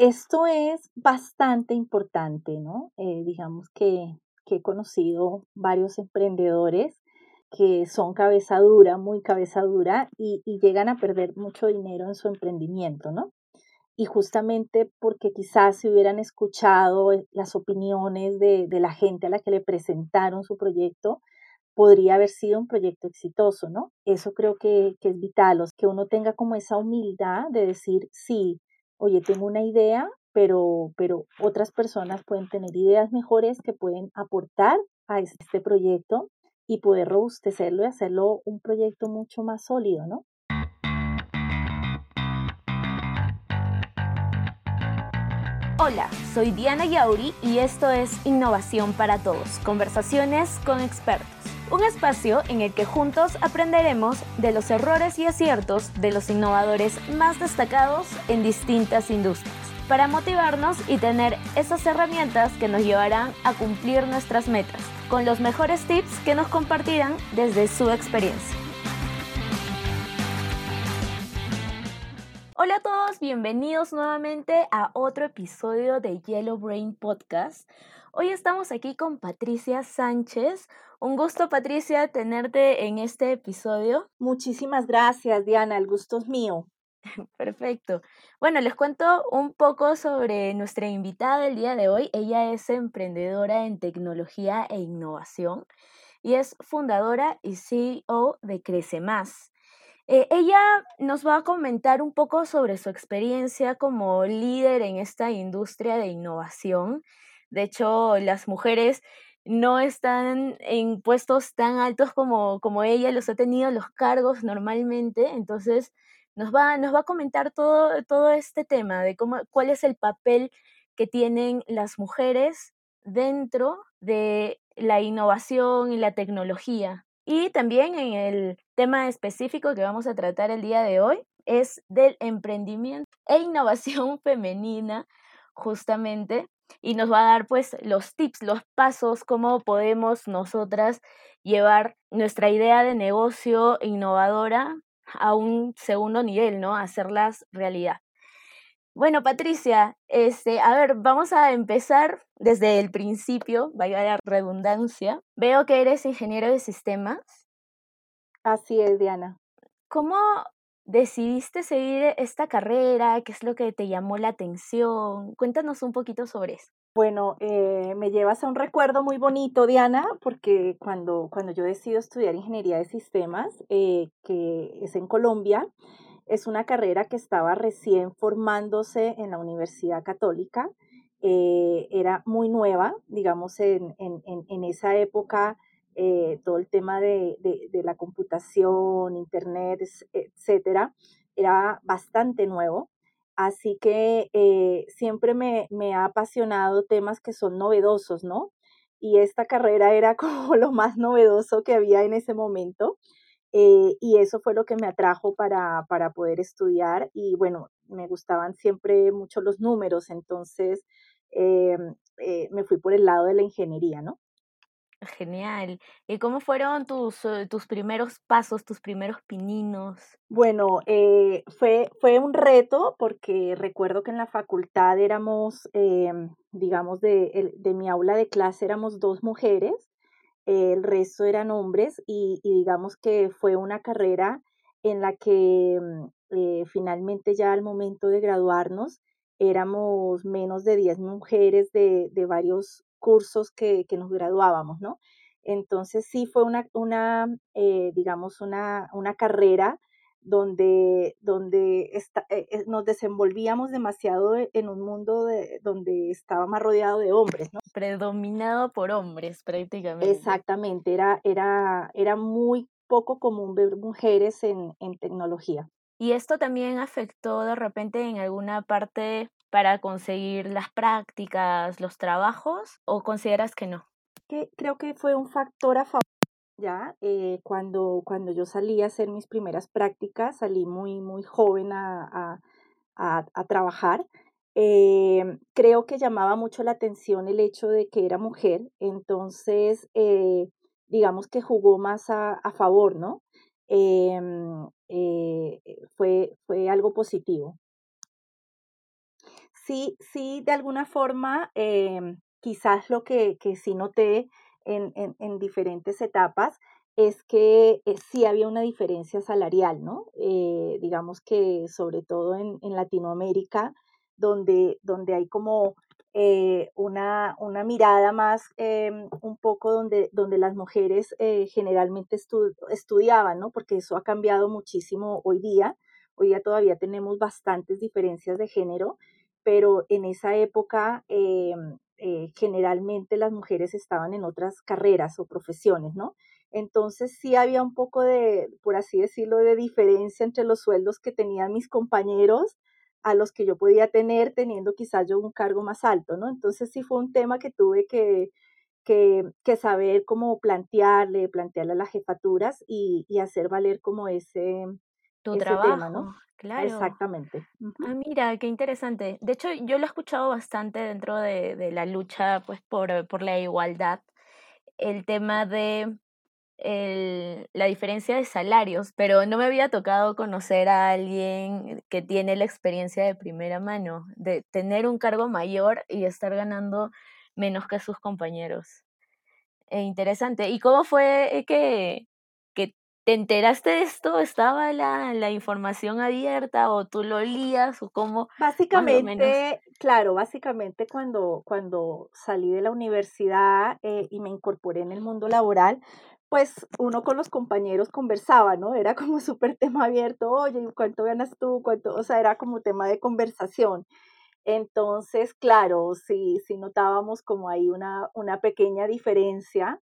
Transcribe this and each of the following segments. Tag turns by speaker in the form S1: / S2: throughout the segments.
S1: esto es bastante importante, ¿no? Eh, digamos que, que he conocido varios emprendedores que son cabeza dura, muy cabeza dura, y, llegan a perder mucho dinero en su emprendimiento, ¿no? Y justamente porque quizás si hubieran escuchado eh, las opiniones de, de la gente a la que le presentaron su proyecto, podría haber sido un proyecto exitoso, ¿no? Eso creo que es vital, que uno tenga como esa humildad de decir, sí, oye, tengo una idea, pero, pero otras personas pueden tener ideas mejores que pueden aportar a este proyecto y poder robustecerlo y hacerlo un proyecto mucho más sólido, ¿no?
S2: Hola, soy Diana Yauri y esto es Innovación para Todos, conversaciones con expertos. Un espacio en el que juntos aprenderemos de los errores y aciertos de los innovadores más destacados en distintas industrias, para motivarnos y tener esas herramientas que nos llevarán a cumplir nuestras metas con los mejores tips que nos compartirán desde su experiencia. Hola a todos, bienvenidos nuevamente a otro episodio de Yellow Brain Podcast. Hoy estamos aquí con Patricia Sánchez. Un gusto, Patricia, tenerte en este episodio.
S1: Muchísimas gracias, Diana. El gusto es mío.
S2: Perfecto. Bueno, les cuento un poco sobre nuestra invitada del día de hoy. Ella es emprendedora en tecnología e innovación y es fundadora y CEO de Crece Más. Eh, ella nos va a comentar un poco sobre su experiencia como líder en esta industria de innovación. De hecho, las mujeres no están en puestos tan altos como, como ella los ha tenido los cargos normalmente. Entonces, nos va, nos va a comentar todo, todo este tema de cómo, cuál es el papel que tienen las mujeres dentro de la innovación y la tecnología. Y también en el tema específico que vamos a tratar el día de hoy es del emprendimiento e innovación femenina, justamente, y nos va a dar pues los tips, los pasos, cómo podemos nosotras llevar nuestra idea de negocio innovadora a un segundo nivel, ¿no? Hacerlas realidad. Bueno, Patricia, este, a ver, vamos a empezar desde el principio, vaya la redundancia. Veo que eres ingeniero de sistemas.
S1: Así es, Diana.
S2: ¿Cómo decidiste seguir esta carrera? ¿Qué es lo que te llamó la atención? Cuéntanos un poquito sobre eso.
S1: Bueno, eh, me llevas a un recuerdo muy bonito, Diana, porque cuando, cuando yo decido estudiar ingeniería de sistemas, eh, que es en Colombia, es una carrera que estaba recién formándose en la Universidad Católica. Eh, era muy nueva, digamos, en, en, en esa época, todo el tema de, de, la computación, internet, etcétera, era bastante nuevo. Así que eh, siempre me, ha apasionado temas que son novedosos, ¿no? Y esta carrera era como lo más novedoso que había en ese momento. Eh, y eso fue lo que me atrajo para, para poder estudiar. Y bueno, me gustaban siempre mucho los números, entonces eh, me fui por el lado de la ingeniería, ¿no?
S2: Genial. ¿Y cómo fueron tus, eh, tus primeros pasos, tus primeros pininos?
S1: Bueno, eh, fue, fue un reto porque recuerdo que en la facultad éramos, em, digamos, de, de mi aula de clase éramos dos mujeres, el resto eran hombres y, y digamos que fue una carrera en la que mm, eh, finalmente ya al momento de graduarnos éramos menos de 10 mujeres de, de varios cursos que, que nos graduábamos, ¿no? Entonces sí fue una, una eh, digamos, una, una carrera donde, donde está, eh, eh, nos desenvolvíamos demasiado e, en un mundo de, donde estaba más rodeado de hombres, ¿no?
S2: Predominado por hombres prácticamente.
S1: Exactamente, era, era, era muy poco común ver mujeres en, en tecnología.
S2: ¿Y esto también afectó de repente en alguna parte para conseguir las prácticas, los trabajos, o consideras que no?
S1: Que creo que fue un factor a favor. Ya, eh, cuando, cuando yo salí a hacer mis primeras prácticas, salí muy, muy joven a, a, a, trabajar. Eh, creo que llamaba mucho la atención el hecho de que era mujer, entonces eh, digamos que jugó más a, a favor, ¿no? Em, fue, fue algo positivo. Sí, sí, de alguna forma, em, quizás lo que, que sí noté en, en- en diferentes etapas es que eh, sí había una diferencia salarial, ¿no? Eh, digamos que sobre todo en, en Latinoamérica, donde, donde hay como eh, una, una mirada más em, un poco donde, donde las mujeres generalmente estu- estudiaban, ¿no? Porque eso ha cambiado muchísimo hoy día. Hoy día todavía tenemos bastantes diferencias de género, pero en esa época em, eh, generalmente las mujeres estaban en otras carreras o profesiones, ¿no? Entonces sí había un poco de, por así decirlo, de diferencia entre los sueldos que tenían mis compañeros a los que yo podía tener teniendo quizás yo un cargo más alto, ¿no? Entonces sí fue un tema que tuve que, que, saber cómo plantearle, plantearle a las jefaturas y hacer valer como ese,
S2: Tu
S1: ese tema, ¿no?
S2: trabajo, claro.
S1: Exactamente.
S2: Ah, mira, qué interesante. De hecho, yo lo he escuchado bastante dentro de, de la lucha, pues, por, por la igualdad, el tema de el- la diferencia de salarios, pero no me había tocado conocer a alguien que tiene la experiencia de primera mano, de tener un cargo mayor y estar ganando menos que sus compañeros. Eh, interesante. ¿Y cómo fue que, que te enteraste de esto? ¿Estaba la, la información abierta o tú lo lías o cómo?
S1: Básicamente, claro, básicamente cuando, cuando salí de la universidad eh, y me incorporé en el mundo laboral, pues uno con los compañeros conversaba, ¿no? Era como súper tema abierto, oye, ¿y ¿cuánto ganas tú? ¿Cuánto? O sea, era como tema de conversación. Entonces, claro, sí, sí notábamos como ahí una, una pequeña diferencia,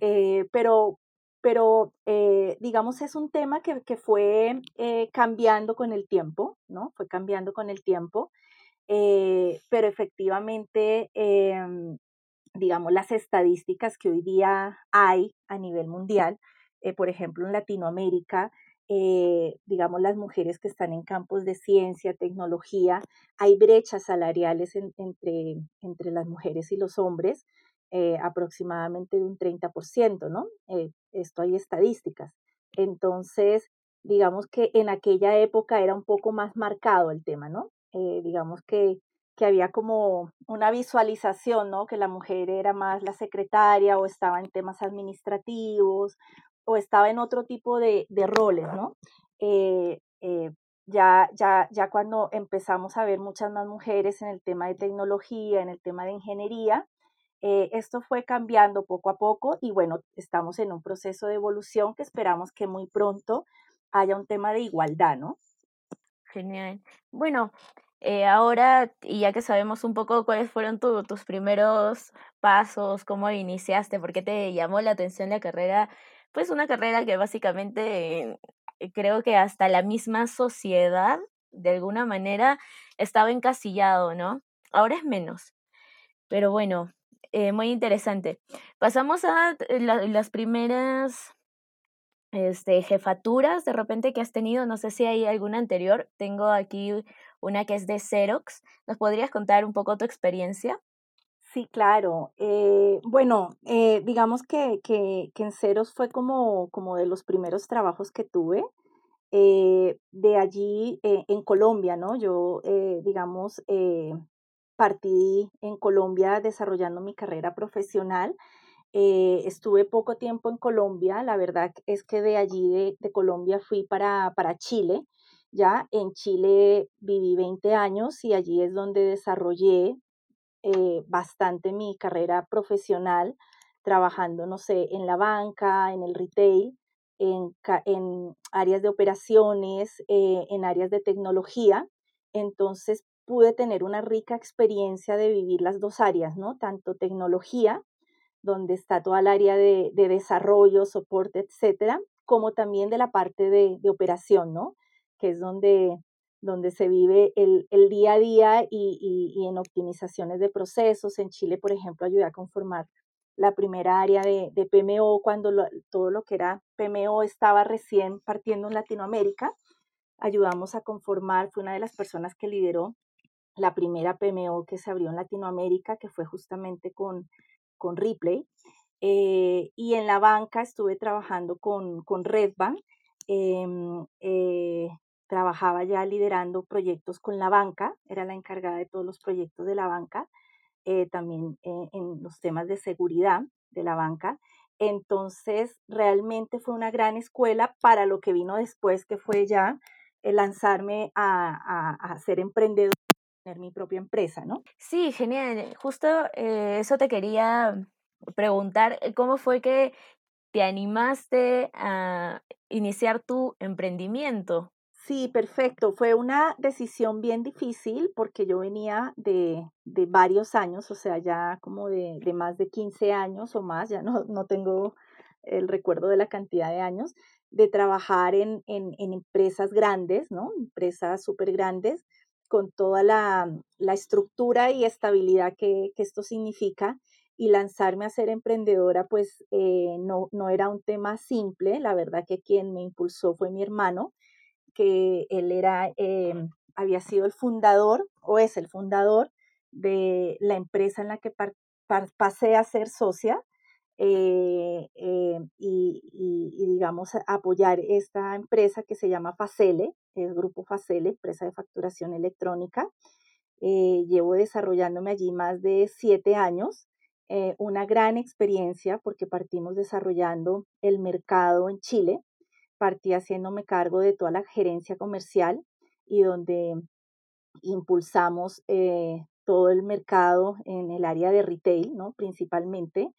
S1: eh, pero, pero eh, digamos es un tema que, que fue eh, cambiando con el tiempo, ¿no? Fue cambiando con el tiempo, eh, pero efectivamente em, digamos, las estadísticas que hoy día hay a nivel mundial, por ejemplo, en Latinoamérica, digamos, las mujeres que están en campos de ciencia, tecnología, hay brechas salariales en- entre, entre las mujeres y los hombres, eh, aproximadamente de un 30%, ¿no? Eh, esto hay estadísticas. Entonces, digamos que en aquella época era un poco más marcado el tema, ¿no? Eh, digamos que que había como una visualización, ¿no? Que la mujer era más la secretaria o estaba en temas administrativos o estaba en otro tipo de, de roles, ¿no? Eh, ya, ya, ya cuando empezamos a ver muchas más mujeres en el tema de tecnología, en el tema de ingeniería, eh, esto fue cambiando poco a poco y bueno, estamos en un proceso de evolución que esperamos que muy pronto haya un tema de igualdad, ¿no?
S2: Genial. Bueno, eh, ahora, y ya que sabemos un poco cuáles fueron tu- tus primeros pasos, cómo iniciaste, por qué te llamó la atención la carrera, pues una carrera que básicamente eh, creo que hasta la misma sociedad, de alguna manera, estaba encasillado, ¿no? Ahora es menos, pero bueno, eh, muy interesante. Pasamos a eh, la- las primeras este, jefaturas de repente que has tenido, no sé si hay alguna anterior, tengo aquí una que es de Xerox, ¿nos podrías contar un poco tu experiencia?
S1: Sí, claro. Eh, bueno, digamos que, que, que en Ceros fue como, como de los primeros trabajos que tuve. De allí en Colombia, ¿no? Yo, digamos, partí en Colombia desarrollando mi carrera profesional. Eh, estuve poco tiempo en Colombia, la verdad es que de allí, de, Colombia, fui para, para Chile. Ya en Chile viví 20 años y allí es donde desarrollé eh, bastante mi carrera profesional, trabajando, no sé, en la banca, en el retail, en, en áreas de operaciones, eh, en áreas de tecnología. Entonces pude tener una rica experiencia de vivir las dos áreas, ¿no? Tanto tecnología donde está toda el área de, de desarrollo, soporte, etcétera, como también de la parte de, operación, ¿no? Que es donde, donde se vive el, día a día y, en optimizaciones de procesos. En Chile, por ejemplo, ayudé a conformar la primera área de, de PMO cuando todo lo que era PMO estaba recién partiendo en Latinoamérica. Ayudamos a conformar, fue una de las personas que lideró la primera PMO que se abrió en Latinoamérica, que fue justamente con, con Ripley. Eh, y en la banca estuve trabajando con, con Redbank. em, eh, trabajaba ya liderando proyectos con la banca, era la encargada de todos los proyectos de la banca, eh, también en los temas de seguridad de la banca. Entonces, realmente fue una gran escuela para lo que vino después, que fue ya lanzarme a, a, ser emprendedor, tener mi propia empresa, ¿no?
S2: Sí, genial. Justo eso te quería preguntar, ¿cómo fue que te animaste a iniciar tu emprendimiento?
S1: Sí, perfecto. Fue una decisión bien difícil porque yo venía de, de varios años, o sea, ya como de, de, más de 15 años o más, ya no, no tengo el recuerdo de la cantidad de años, de trabajar en, en, en empresas grandes, ¿no? Empresas súper grandes, con toda la, la, estructura y estabilidad que, esto significa. Y lanzarme a ser emprendedora, pues eh, no, no era un tema simple. La verdad que quien me impulsó fue mi hermano que él era, em, había sido el fundador o es el fundador de la empresa en la que pasé a ser socia eh, eh, y, digamos, apoyar esta empresa que se llama Facele, es Grupo Facele, empresa de facturación electrónica. Eh, llevo desarrollándome allí más de siete años, una gran experiencia porque partimos desarrollando el mercado en Chile, partí haciéndome cargo de toda la gerencia comercial y donde impulsamos todo el mercado en el área de retail, ¿no? principalmente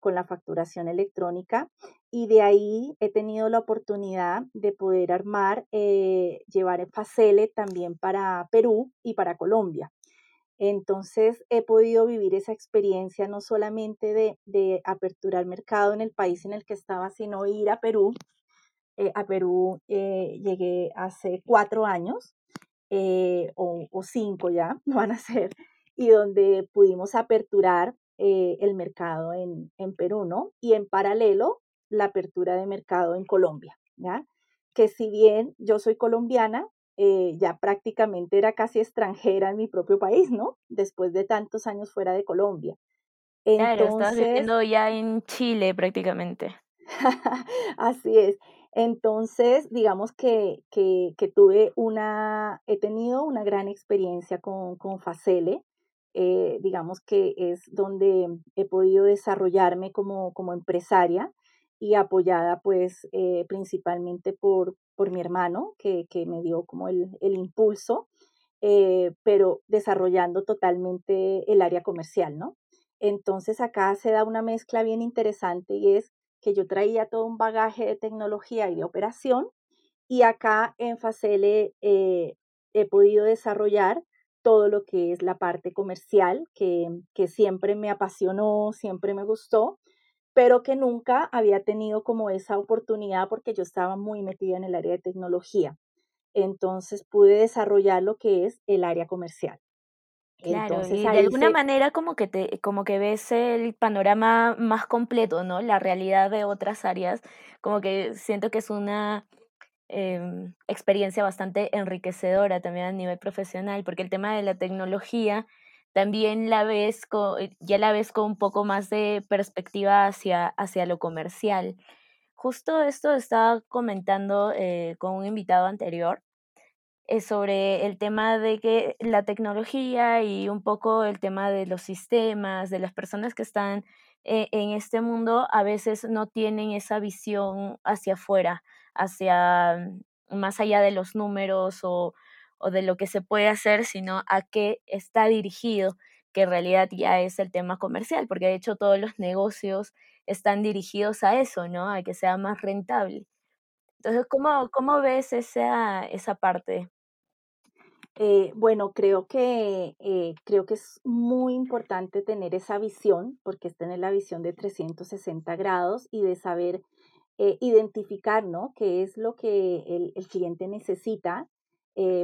S1: con la facturación electrónica. Y de ahí he tenido la oportunidad de poder armar, eh, llevar el Facele también para Perú y para Colombia. Entonces he podido vivir esa experiencia no solamente de, de aperturar mercado en el país en el que estaba, sino ir a Perú eh, a Perú eh, llegué hace cuatro años eh, o, cinco ya, van a ser, y donde pudimos aperturar el mercado en, en, Perú, ¿no? Y en paralelo, la apertura de mercado en Colombia, ¿ya? Que si bien yo soy colombiana, ya prácticamente era casi extranjera en mi propio país, ¿no? Después de tantos años fuera de Colombia.
S2: Entonces, claro, estás viviendo ya en Chile prácticamente.
S1: Así es. Entonces, digamos que, que, tuve una, he tenido una gran experiencia con, con Facele, eh, digamos que es donde he podido desarrollarme como, como empresaria y apoyada pues eh, principalmente por, por mi hermano, que, que me dio como el, el impulso, eh, pero desarrollando totalmente el área comercial, ¿no? Entonces acá se da una mezcla bien interesante y es que yo traía todo un bagaje de tecnología y de operación y acá en Facele he podido desarrollar todo lo que es la parte comercial, que, que siempre me apasionó, siempre me gustó, pero que nunca había tenido como esa oportunidad porque yo estaba muy metida en el área de tecnología. Entonces pude desarrollar lo que es el área comercial.
S2: Claro, y de alguna manera como que te, como que ves el panorama más completo, ¿no? La realidad de otras áreas, como que siento que es una em, experiencia bastante enriquecedora también a nivel profesional, porque el tema de la tecnología también la ves con, eh, ya la ves con un poco más de perspectiva hacia, hacia lo comercial. Justo esto estaba comentando eh, con un invitado anterior eh, sobre el tema de que la tecnología y un poco el tema de los sistemas, de las personas que están eh, en este mundo, a veces no tienen esa visión hacia afuera, hacia mm, más allá de los números o, o de lo que se puede hacer, sino a qué está dirigido, que en realidad ya es el tema comercial, porque de hecho todos los negocios están dirigidos a eso, ¿no? A que sea más rentable. Entonces, ¿cómo, cómo ves esa, esa parte?
S1: Eh, bueno, creo que, eh, creo que es muy importante tener esa visión, porque es tener la visión de 360 grados y de saber eh, identificar, ¿no? Qué es lo que el, el cliente necesita,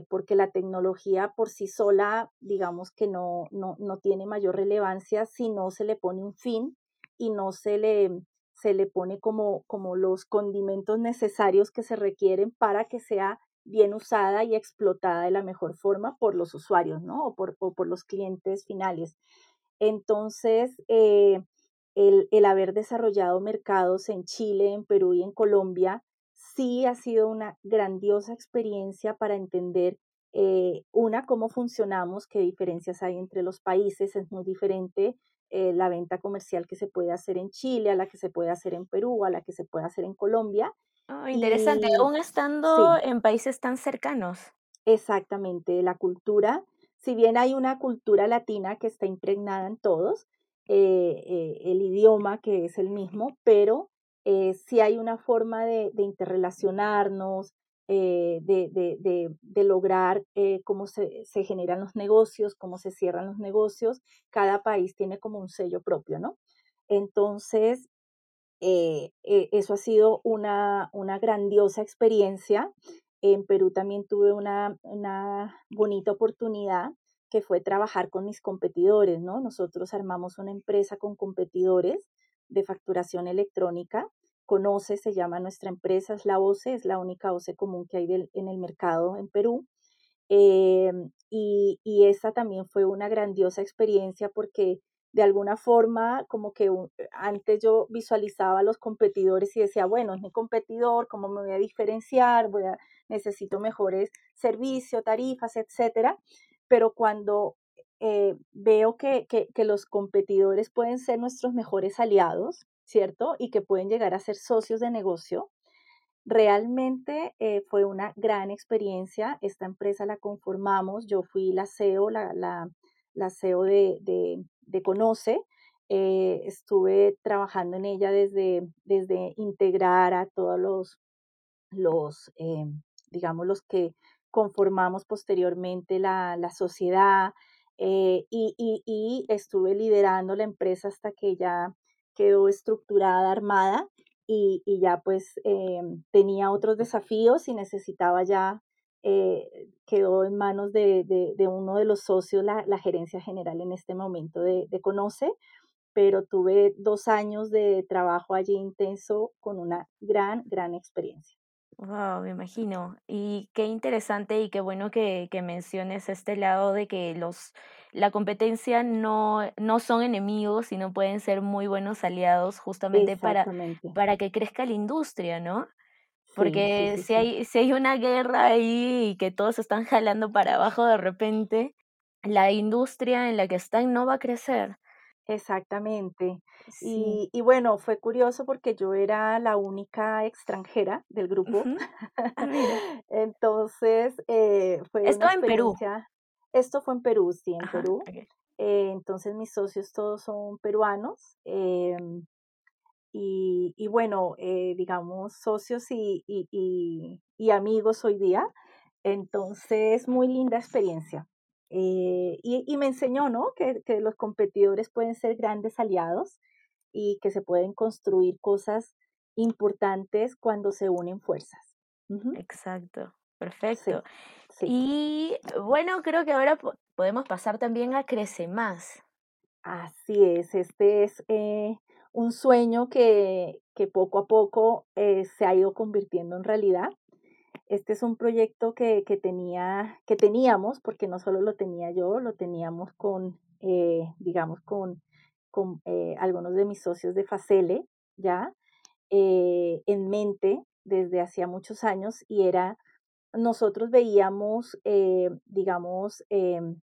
S1: porque la tecnología por sí sola, digamos que no, no, no tiene mayor relevancia si no se le pone un fin y no se le, se le pone como, como los condimentos necesarios que se requieren para que sea bien usada y explotada de la mejor forma por los usuarios, ¿no? O por, por los clientes finales. Entonces, eh, el, el, haber desarrollado mercados en Chile, en Perú y en Colombia sí ha sido una grandiosa experiencia para entender, eh, una, cómo funcionamos, qué diferencias hay entre los países, es muy diferente eh, la venta comercial que se puede hacer en Chile, a la que se puede hacer en Perú, a la que se puede hacer en Colombia.
S2: Oh, interesante,
S1: Y
S2: aún estando
S1: sí,
S2: en países tan cercanos.
S1: exactamente, la cultura, si bien hay una cultura latina que está impregnada en todos, eh, eh, el idioma que es el mismo, pero eh, sí hay una forma de, interrelacionarnos, de, de- de- lograr cómo se, se generan los negocios, cómo se cierran los negocios. Cada país tiene como un sello propio, ¿no? Entonces, eso ha sido una, una grandiosa experiencia. En Perú también tuve una, una bonita oportunidad que fue trabajar con mis competidores, ¿no? Nosotros armamos una empresa con competidores de facturación electrónica. Conoce, se llama nuestra empresa, es la OCE, es la única OCE común que hay en el mercado en Perú. Em, y, y esa también fue una grandiosa experiencia porque de alguna forma como que antes yo visualizaba a los competidores y decía, bueno, es mi competidor, ¿cómo me voy a diferenciar? Voy a, necesito mejores servicios, tarifas, etcétera. Pero cuando eh, veo que, que, los competidores pueden ser nuestros mejores aliados, ¿cierto? Y que pueden llegar a ser socios de negocio, Realmente eh, fue una gran experiencia. Esta empresa la conformamos. Yo fui la CEO, la, la, CEO de, de, de Conoce. Eh, estuve trabajando en ella desde, desde integrar a todos los, los, digamos, los que conformamos posteriormente la, la sociedad eh, y, y- estuve liderando la empresa hasta que ya quedó estructurada, armada y, y ya pues eh, tenía otros desafíos y necesitaba ya, eh, quedó en manos de, de- uno de los socios la, la gerencia general en este momento de, de Conoce, pero tuve dos años de trabajo allí intenso con una gran, gran experiencia.
S2: Wow, me imagino. Y qué interesante y qué bueno que, que menciones este lado de que los, la competencia no, no son enemigos, sino pueden ser muy buenos aliados justamente para, para que crezca la industria, ¿no?
S1: Sí, sí,
S2: Porque
S1: sí,
S2: si hay, si hay una guerra ahí y que todos están jalando para abajo de repente, la industria en la que están no va a crecer.
S1: Exactamente.
S2: Sí.
S1: Y, y bueno, fue curioso porque yo era la única extranjera del grupo.
S2: Ah.
S1: Entonces, eh, fue una
S2: Esto en Perú.
S1: experiencia. Esto fue en Perú, sí, en
S2: Ajá,
S1: Perú. Eh, entonces, mis socios todos son peruanos. em, y, y bueno, eh, digamos, socios y, y, y- y amigos hoy día. Entonces, muy linda experiencia. Eh, y, y me enseñó, ¿no? Que, que los competidores pueden ser grandes aliados y que se pueden construir cosas importantes cuando se unen fuerzas.
S2: Exacto.
S1: Sí,
S2: Perfecto.
S1: sí.
S2: Y bueno, creo que ahora po- podemos pasar también a Crece Más.
S1: Así es. Este es eh, un sueño que, que poco a poco eh, se ha ido convirtiendo en realidad. Este es un proyecto que, que tenía, que teníamos, porque no solo lo tenía yo, lo teníamos con, eh, digamos, con, con eh, algunos de mis socios de Facele, ¿ya? Eh, en mente desde hacía muchos años y era, nosotros veíamos, digamos,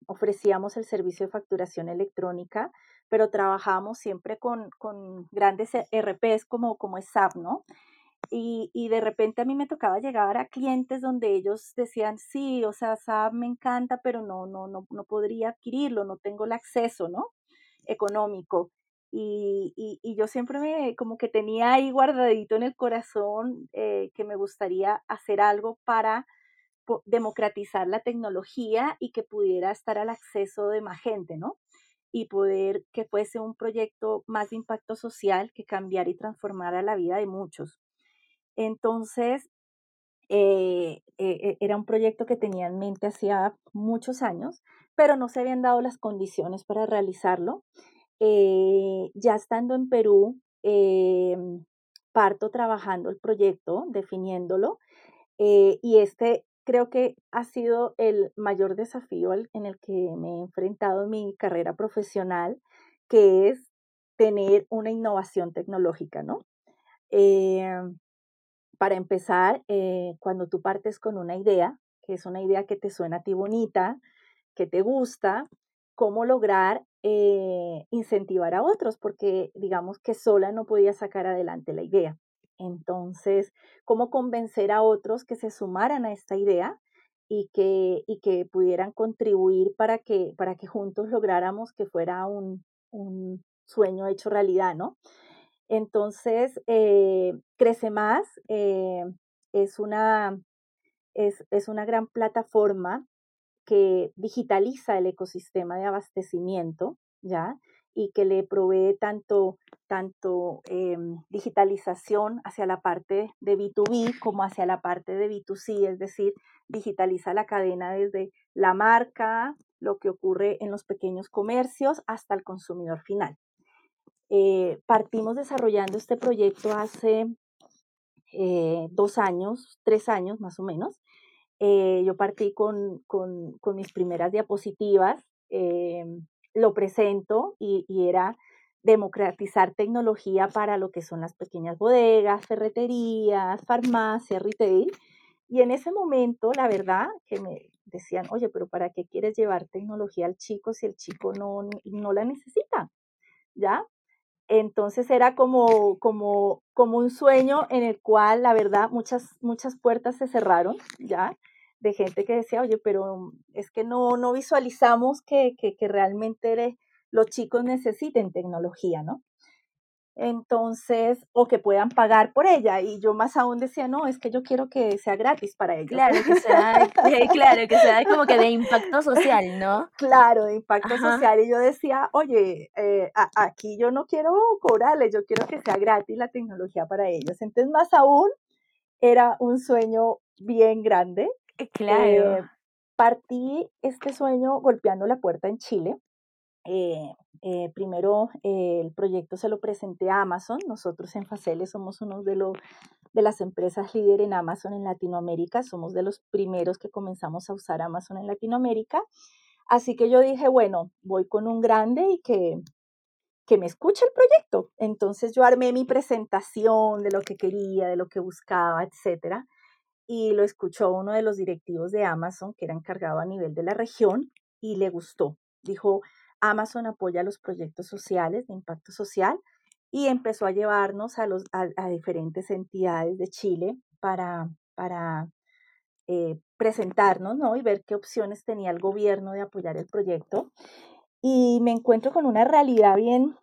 S1: ofrecíamos el servicio de facturación electrónica, pero trabajamos siempre con, con grandes ERPs como, como es SAP, ¿no? Y, y de repente a mí me tocaba llegar a clientes donde ellos decían, sí, o sea, SAP me encanta, pero no, no, no, no podría adquirirlo, no tengo el acceso, ¿no? Económico. Y, y, y yo siempre me, como que tenía ahí guardadito en el corazón eh, que me gustaría hacer algo para democratizar la tecnología y que pudiera estar al acceso de más gente, ¿no? Y poder que fuese un proyecto más de impacto social que cambiara y transformara la vida de muchos. Entonces, eh, eh, era un proyecto que tenía en mente hacía muchos años, pero no se habían dado las condiciones para realizarlo. Eh, ya estando en Perú, parto trabajando el proyecto, definiéndolo, y este creo que ha sido el mayor desafío al- en el que me he enfrentado en mi carrera profesional, que es tener una innovación tecnológica, ¿no? Para empezar, eh, cuando tú partes con una idea, que es una idea que te suena a ti bonita, que te gusta, cómo lograr eh, incentivar a otros, porque digamos que sola no podía sacar adelante la idea. Entonces, cómo convencer a otros que se sumaran a esta idea y que, y que pudieran contribuir para que, para que juntos lográramos que fuera un, un sueño hecho realidad, ¿no? Entonces, eh, Crece Más eh, es, una, es, es una gran plataforma que digitaliza el ecosistema de abastecimiento, ¿ya? Y que le provee tanto, tanto em, digitalización hacia la parte de B2B como hacia la parte de B2C, es decir, digitaliza la cadena desde la marca, lo que ocurre en los pequeños comercios, hasta el consumidor final. Eh, partimos desarrollando este proyecto hace eh, dos años, tres años más o menos, eh, yo partí con, con, mis primeras diapositivas, lo presento y, y, era democratizar tecnología para lo que son las pequeñas bodegas, ferreterías, farmacias, retail. Y en ese momento, la verdad, que me decían, oye, pero ¿para qué quieres llevar tecnología al chico si el chico no, no la necesita? ¿Ya? Entonces era como, como, como un sueño en el cual, la verdad, muchas, muchas puertas se cerraron, ¿ya? de gente que decía, oye, pero es que no, no visualizamos que, que, que realmente los chicos necesiten tecnología, ¿no? Entonces, o que puedan pagar por ella. Y yo más aún decía, no, es que yo quiero que sea gratis para ellos.
S2: Claro, que sea, claro, que sea como que de impacto social, ¿no?
S1: Claro, de impacto social. Y yo decía, oye, eh, aquí yo no quiero cobrarles, yo quiero que sea gratis la tecnología para ellos. Entonces, más aún, era un sueño bien grande
S2: eh, claro. Eh,
S1: partí este sueño golpeando la puerta en Chile. Eh, eh, primero el proyecto se lo presenté a Amazon. Nosotros en Facele somos uno de, los de las empresas líder en Amazon en Latinoamérica. Somos de los primeros que comenzamos a usar Amazon en Latinoamérica. Así que yo dije, bueno, voy con un grande y que, que me escuche el proyecto. Entonces yo armé mi presentación de lo que quería, de lo que buscaba, etcétera y lo escuchó uno de los directivos de Amazon, que era encargado a nivel de la región, y le gustó. Dijo, Amazon apoya los proyectos sociales de impacto social y empezó a llevarnos a, los, a, diferentes entidades de Chile para, para eh, presentarnos ¿no? y ver qué opciones tenía el gobierno de apoyar el proyecto. Y me encuentro con una realidad bien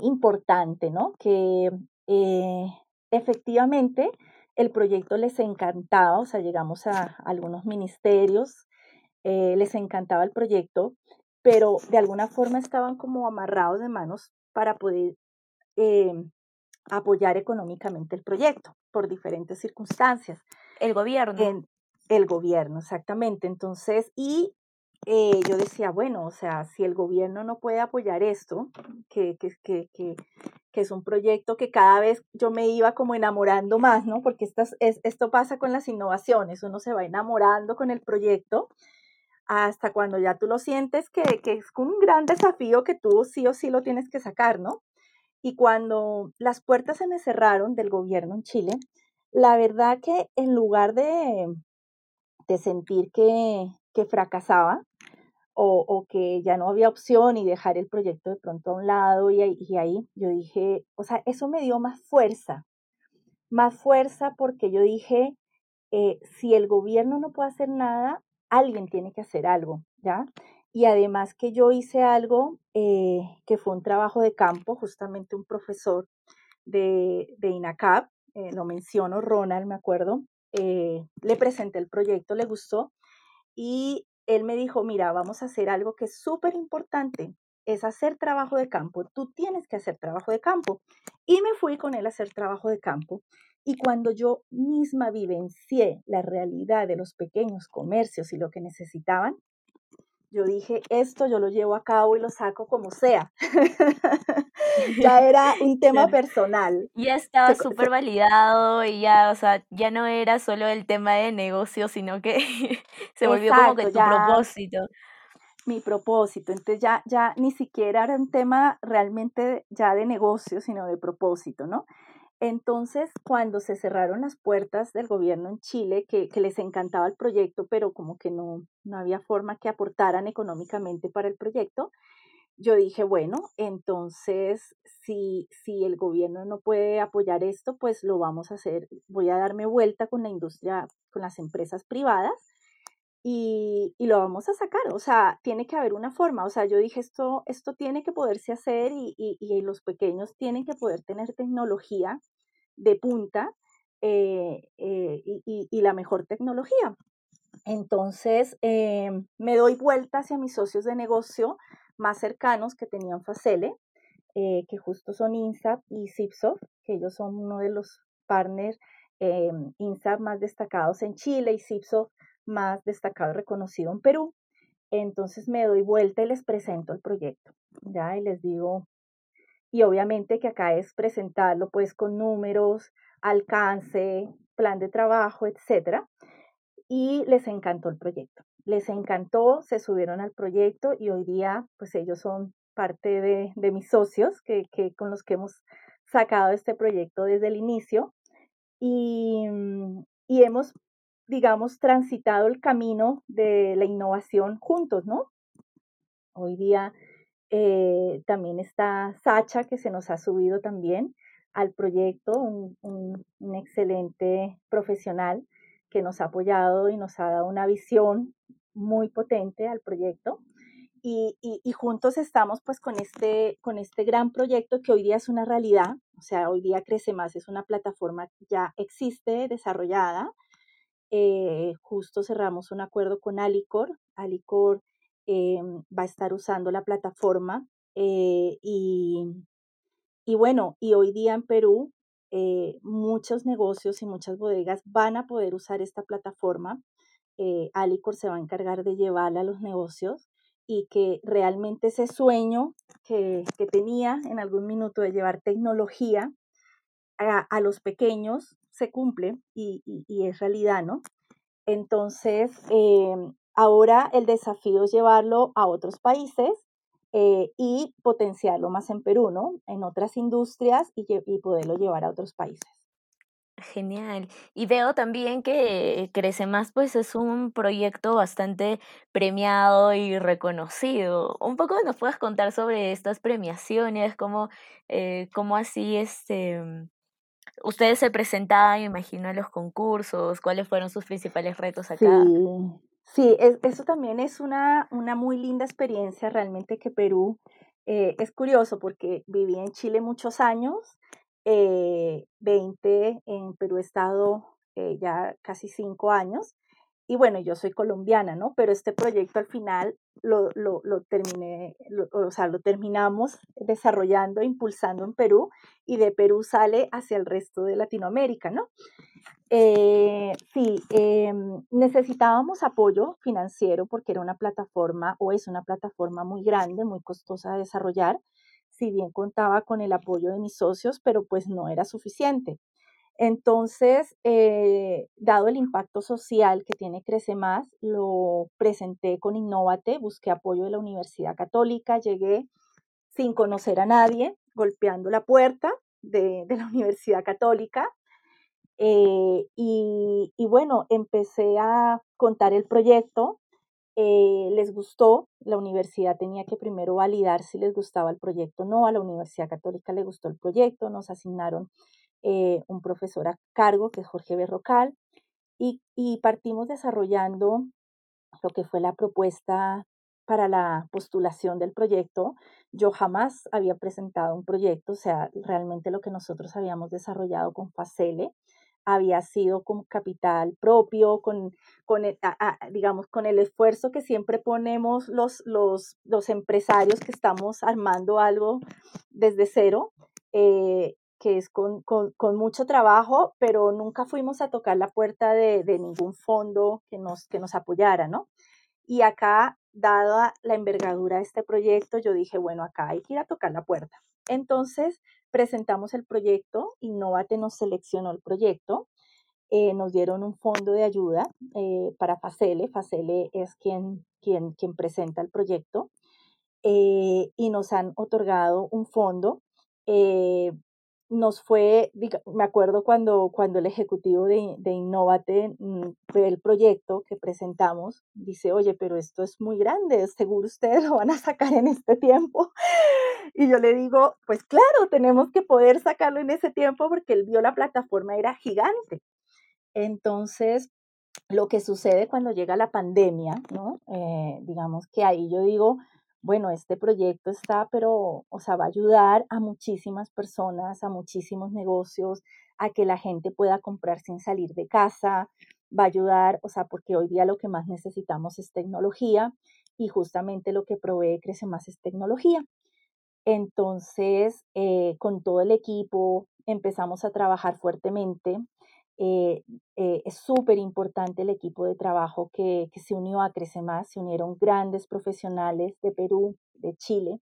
S1: importante, ¿no? Que eh, efectivamente el proyecto les encantaba, o sea, llegamos a algunos ministerios, eh, les encantaba el proyecto, pero de alguna forma estaban como amarrados de manos para poder eh, apoyar económicamente el proyecto por diferentes circunstancias.
S2: El gobierno.
S1: el gobierno, exactamente. Entonces, y eh, yo decía, bueno, o sea, si el gobierno no puede apoyar esto, que, que, que, que, es un proyecto que cada vez yo me iba como enamorando más, ¿no? Porque estas, es, esto pasa con las innovaciones, uno se va enamorando con el proyecto hasta cuando ya tú lo sientes que, que es un gran desafío que tú sí o sí lo tienes que sacar, ¿no? Y cuando las puertas se me cerraron del gobierno en Chile, la verdad que en lugar de, de sentir que, que fracasaba, o, que ya no había opción y dejar el proyecto de pronto a un lado y, y ahí yo dije, o sea, eso me dio más fuerza, más fuerza porque yo dije, eh, si el gobierno no puede hacer nada, alguien tiene que hacer algo, ¿ya? Y además que yo hice algo eh, que fue un trabajo de campo, justamente un profesor de, de INACAP, eh, lo menciono, Ronald, me acuerdo, le presenté el proyecto, le gustó y él me dijo, mira, vamos a hacer algo que es súper importante, es hacer trabajo de campo. Tú tienes que hacer trabajo de campo. Y me fui con él a hacer trabajo de campo. Y cuando yo misma vivencié la realidad de los pequeños comercios y lo que necesitaban, yo dije, esto yo lo llevo a cabo y lo saco como sea. ya era un tema personal.
S2: Ya estaba súper validado y ya, o sea, ya no era solo el tema de negocio, sino que se volvió como que tu propósito.
S1: Mi propósito. Entonces ya, ya ni siquiera era un tema realmente ya de negocio, sino de propósito, ¿no? Entonces, cuando se cerraron las puertas del gobierno en Chile, que, les encantaba el proyecto, pero como que no, no había forma que aportaran económicamente para el proyecto, yo dije, bueno, entonces si, si el gobierno no puede apoyar esto, pues lo vamos a hacer, voy a darme vuelta con la industria, con las empresas privadas y, lo vamos a sacar. O sea, tiene que haber una forma. O sea, yo dije, esto, esto tiene que poderse hacer y, y, los pequeños tienen que poder tener tecnología de punta eh, eh, y, la mejor tecnología. Entonces, eh, me doy vuelta hacia mis socios de negocio más cercanos que tenían Facele, eh, que justo son INSAP y Zipsoft, que ellos son uno de los partners eh, INSAP más destacados en Chile y Zipsoft más destacado y reconocido en Perú. Entonces me doy vuelta y les presento el proyecto, ¿ya? Y les digo, y obviamente que acá es presentarlo pues con números, alcance, plan de trabajo, etcétera. Y les encantó el proyecto les encantó, se subieron al proyecto y hoy día pues ellos son parte de, mis socios que, con los que hemos sacado este proyecto desde el inicio y, y hemos, digamos, transitado el camino de la innovación juntos, ¿no? Hoy día eh, también está Sacha, que se nos ha subido también al proyecto, un, excelente profesional que nos ha apoyado y nos ha dado una visión muy potente al proyecto. Y, y, y, juntos estamos pues con este, con este gran proyecto que hoy día es una realidad, o sea, hoy día Crece Más es una plataforma que ya existe, desarrollada. Eh, justo cerramos un acuerdo con Alicor. Alicor eh, va a estar usando la plataforma eh, y, y, bueno, y hoy día en Perú eh, muchos negocios y muchas bodegas van a poder usar esta plataforma Alicor se va a encargar de llevarla a los negocios y que realmente ese sueño que, que tenía en algún minuto de llevar tecnología a, a los pequeños se cumple y, es realidad, ¿no? Entonces, eh, ahora el desafío es llevarlo a otros países eh, y potenciarlo más en Perú, ¿no? En otras industrias y, y poderlo llevar a otros países.
S2: Genial. Y veo también que Crece Más, pues es un proyecto bastante premiado y reconocido. Un poco nos puedes contar sobre estas premiaciones, cómo, eh, cómo así este, ustedes se presentaban, imagino, a los concursos, cuáles fueron sus principales retos acá.
S1: Sí, sí es, eso también es una, una muy linda experiencia, realmente que Perú eh, es curioso porque viví en Chile muchos años eh, 20 en Perú he estado eh, ya casi cinco años. Y bueno, yo soy colombiana, ¿no? Pero este proyecto al final lo, lo, terminé, o sea, lo terminamos desarrollando, impulsando en Perú y de Perú sale hacia el resto de Latinoamérica, ¿no? Eh, sí, eh, necesitábamos apoyo financiero porque era una plataforma o es una plataforma muy grande, muy costosa de desarrollar si bien contaba con el apoyo de mis socios, pero pues no era suficiente. Entonces, eh, dado el impacto social que tiene Crece Más, lo presenté con Innovate, busqué apoyo de la Universidad Católica, llegué sin conocer a nadie, golpeando la puerta de, la Universidad Católica. Eh, y, y, bueno, empecé a contar el proyecto, eh, les gustó, la universidad tenía que primero validar si les gustaba el proyecto o no, a la Universidad Católica le gustó el proyecto, nos asignaron eh, un profesor a cargo, que es Jorge Berrocal, y, y partimos desarrollando lo que fue la propuesta para la postulación del proyecto. Yo jamás había presentado un proyecto, o sea, realmente lo que nosotros habíamos desarrollado con Facele había sido con capital propio, con, con el, digamos, con el esfuerzo que siempre ponemos los, los, los empresarios que estamos armando algo desde cero, eh, que es con, con, con, mucho trabajo, pero nunca fuimos a tocar la puerta de, de ningún fondo que nos, que nos apoyara, ¿no? Y acá, dada la envergadura de este proyecto, yo dije, bueno, acá hay que ir a tocar la puerta. Entonces, presentamos el proyecto, Innovate nos seleccionó el proyecto, eh, nos dieron un fondo de ayuda eh, para Facele, Facele es quien, quien, quien presenta el proyecto, eh, y nos han otorgado un fondo. Nos fue, me acuerdo cuando, cuando el ejecutivo de, de Innovate mm, el proyecto que presentamos, dice, oye, pero esto es muy grande, seguro ustedes lo van a sacar en este tiempo. Y yo le digo, pues claro, tenemos que poder sacarlo en ese tiempo porque él vio la plataforma era gigante. Entonces, lo que sucede cuando llega la pandemia, ¿no? Eh, digamos que ahí yo digo, bueno, este proyecto está, pero, o sea, va a ayudar a muchísimas personas, a muchísimos negocios, a que la gente pueda comprar sin salir de casa, va a ayudar, o sea, porque hoy día lo que más necesitamos es tecnología y justamente lo que provee Crece Más es tecnología. Entonces, eh, con todo el equipo empezamos a trabajar fuertemente. Eh, eh, es súper importante el equipo de trabajo que, se unió a Crece Más. Se unieron grandes profesionales de Perú, de Chile,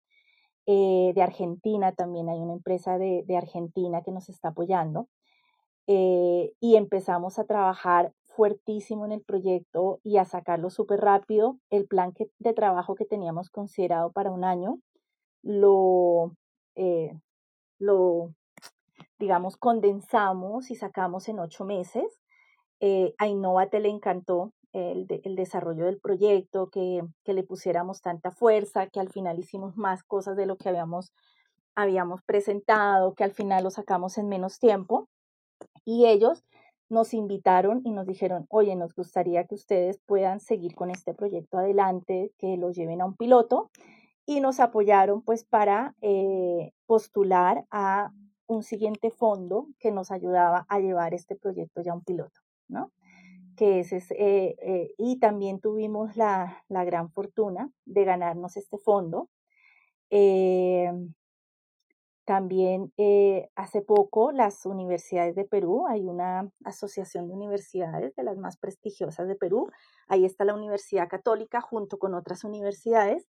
S1: de Argentina. También hay una empresa de, Argentina que nos está apoyando. y empezamos a trabajar fuertísimo en el proyecto y a sacarlo súper rápido. El plan de trabajo que teníamos considerado para un año lo, eh, lo, digamos, condensamos y sacamos en ocho meses. Eh, a Innovate le encantó el, el desarrollo del proyecto, que, que, le pusiéramos tanta fuerza, que al final hicimos más cosas de lo que habíamos, habíamos presentado, que al final lo sacamos en menos tiempo. Y ellos nos invitaron y nos dijeron, oye, nos gustaría que ustedes puedan seguir con este proyecto adelante, que lo lleven a un piloto y nos apoyaron pues para eh, postular a un siguiente fondo que nos ayudaba a llevar este proyecto ya a un piloto, ¿no? Que ese es, eh, eh, y también tuvimos la, la, gran fortuna de ganarnos este fondo. también hace poco las universidades de Perú, hay una asociación de universidades de las más prestigiosas de Perú, ahí está la Universidad Católica junto con otras universidades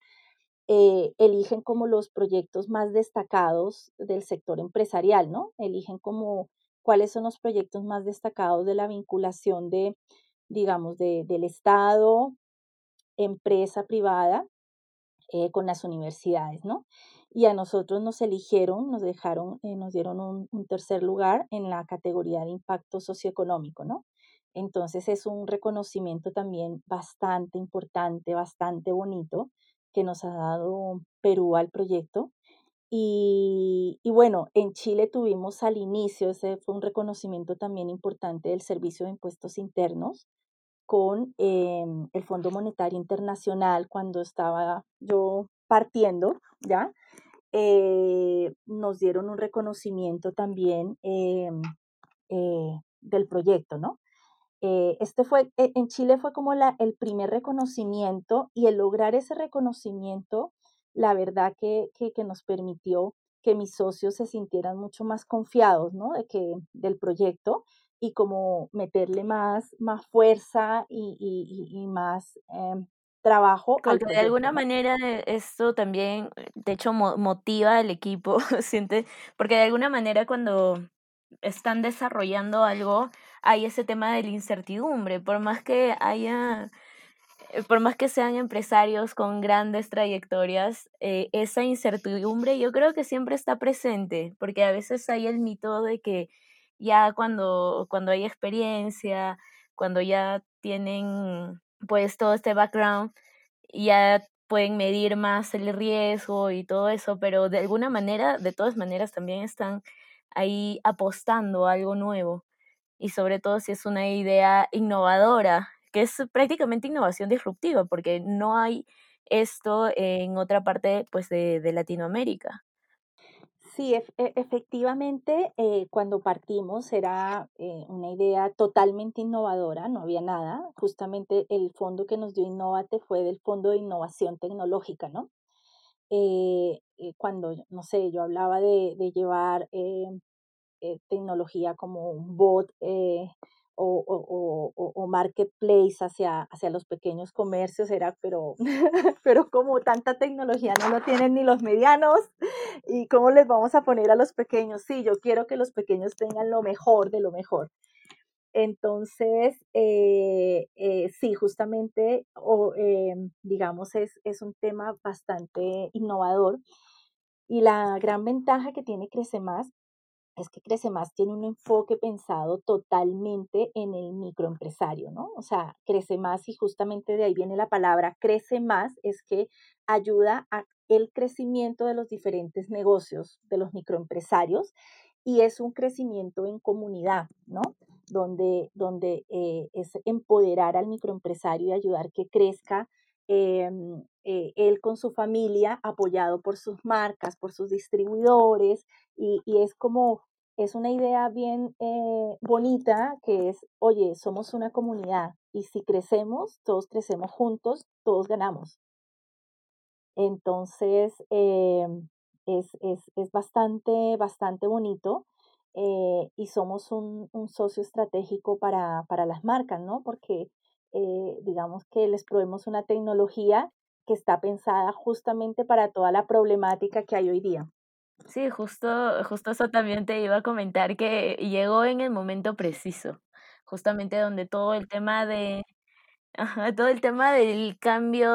S1: eh, eligen como los proyectos más destacados del sector empresarial, ¿no? Eligen como cuáles son los proyectos más destacados de la vinculación de, digamos, de, del Estado, empresa privada, eh, con las universidades, ¿no? Y a nosotros nos eligieron, nos dejaron, eh, nos dieron un, un, tercer lugar en la categoría de impacto socioeconómico, ¿no? Entonces es un reconocimiento también bastante importante, bastante bonito, que nos ha dado Perú al proyecto. Y, bueno, en Chile tuvimos al inicio, ese fue un reconocimiento también importante del Servicio de Impuestos Internos con em, el Fondo Monetario Internacional cuando estaba yo partiendo, ¿ya? Eh, nos dieron un reconocimiento también em, eh, del proyecto, ¿no? Eh, este fue, eh, en Chile fue como la, el primer reconocimiento y el lograr ese reconocimiento, la verdad que, que, nos permitió que mis socios se sintieran mucho más confiados, ¿no? De que, del proyecto y como meterle más, más fuerza y, y, más em, trabajo.
S2: Porque de alguna manera esto también, de hecho, motiva al equipo, siente, porque de alguna manera cuando están desarrollando algo, hay ese tema de la incertidumbre, por más que haya, eh, por más que sean empresarios con grandes trayectorias, eh, esa incertidumbre yo creo que siempre está presente, porque a veces hay el mito de que ya cuando, cuando hay experiencia, cuando ya tienen pues todo este background, ya pueden medir más el riesgo y todo eso, pero de alguna manera, de todas maneras, también están ahí apostando a algo nuevo y sobre todo si es una idea innovadora, que es prácticamente innovación disruptiva, porque no hay esto en otra parte pues, de, Latinoamérica.
S1: Sí, e, efectivamente, eh, cuando partimos era eh, una idea totalmente innovadora, no había nada. Justamente el fondo que nos dio Innovate fue del Fondo de Innovación Tecnológica, ¿no? Eh, cuando, no sé, yo hablaba de, llevar eh, tecnología como un bot eh, o, marketplace hacia, hacia los pequeños comercios, era, pero, pero como tanta tecnología no lo tienen ni los medianos, ¿y cómo les vamos a poner a los pequeños? Sí, yo quiero que los pequeños tengan lo mejor de lo mejor. Entonces, eh, sí, justamente, o, digamos, es, es un tema bastante innovador. Y la gran ventaja que tiene Crece Más es que Crece Más tiene un enfoque pensado totalmente en el microempresario, ¿no? O sea, Crece Más y justamente de ahí viene la palabra Crece Más, es que ayuda a el crecimiento de los diferentes negocios de los microempresarios y es un crecimiento en comunidad, ¿no? Donde, donde eh, es empoderar al microempresario y ayudar que crezca em, eh, él con su familia, apoyado por sus marcas, por sus distribuidores, y, es como, es una idea bien eh, bonita que es, oye, somos una comunidad y si crecemos, todos crecemos juntos, todos ganamos. Entonces, em, es, bastante, bastante bonito eh, y somos un, socio estratégico para, las marcas, ¿no? Porque eh, digamos que les probemos una tecnología que está pensada justamente para toda la problemática que hay hoy día.
S2: Sí, justo, justo eso también te iba a comentar que llegó en el momento preciso, justamente donde todo el tema de todo el tema del cambio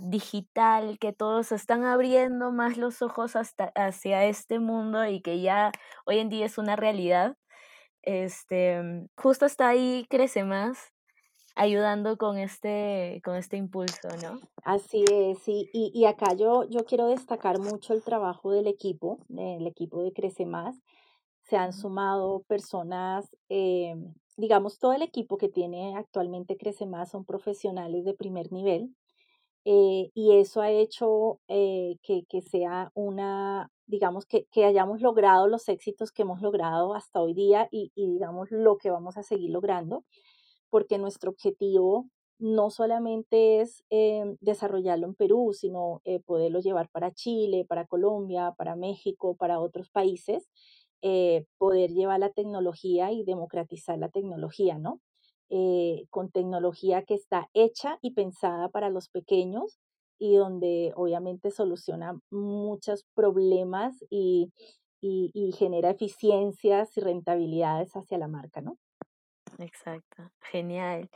S2: digital, que todos están abriendo más los ojos hasta hacia este mundo y que ya hoy en día es una realidad. Este, justo está ahí Crece Más, ayudando con este, con este impulso, ¿no?
S1: Así es, sí. Y, y acá yo, yo quiero destacar mucho el trabajo del equipo, del equipo de Crece Más. Se han sumado personas eh, digamos, todo el equipo que tiene actualmente Crece Más son profesionales de primer nivel eh, y eso ha hecho eh, que, sea una, digamos, que, hayamos logrado los éxitos que hemos logrado hasta hoy día y, digamos, lo que vamos a seguir logrando, porque nuestro objetivo no solamente es eh, desarrollarlo en Perú, sino poderlo llevar para Chile, para Colombia, para México, para otros países. Eh, poder llevar la tecnología y democratizar la tecnología, ¿no? Eh, con tecnología que está hecha y pensada para los pequeños y donde obviamente soluciona muchos problemas y, y genera eficiencias y rentabilidades hacia la marca, ¿no?
S2: Exacto, genial.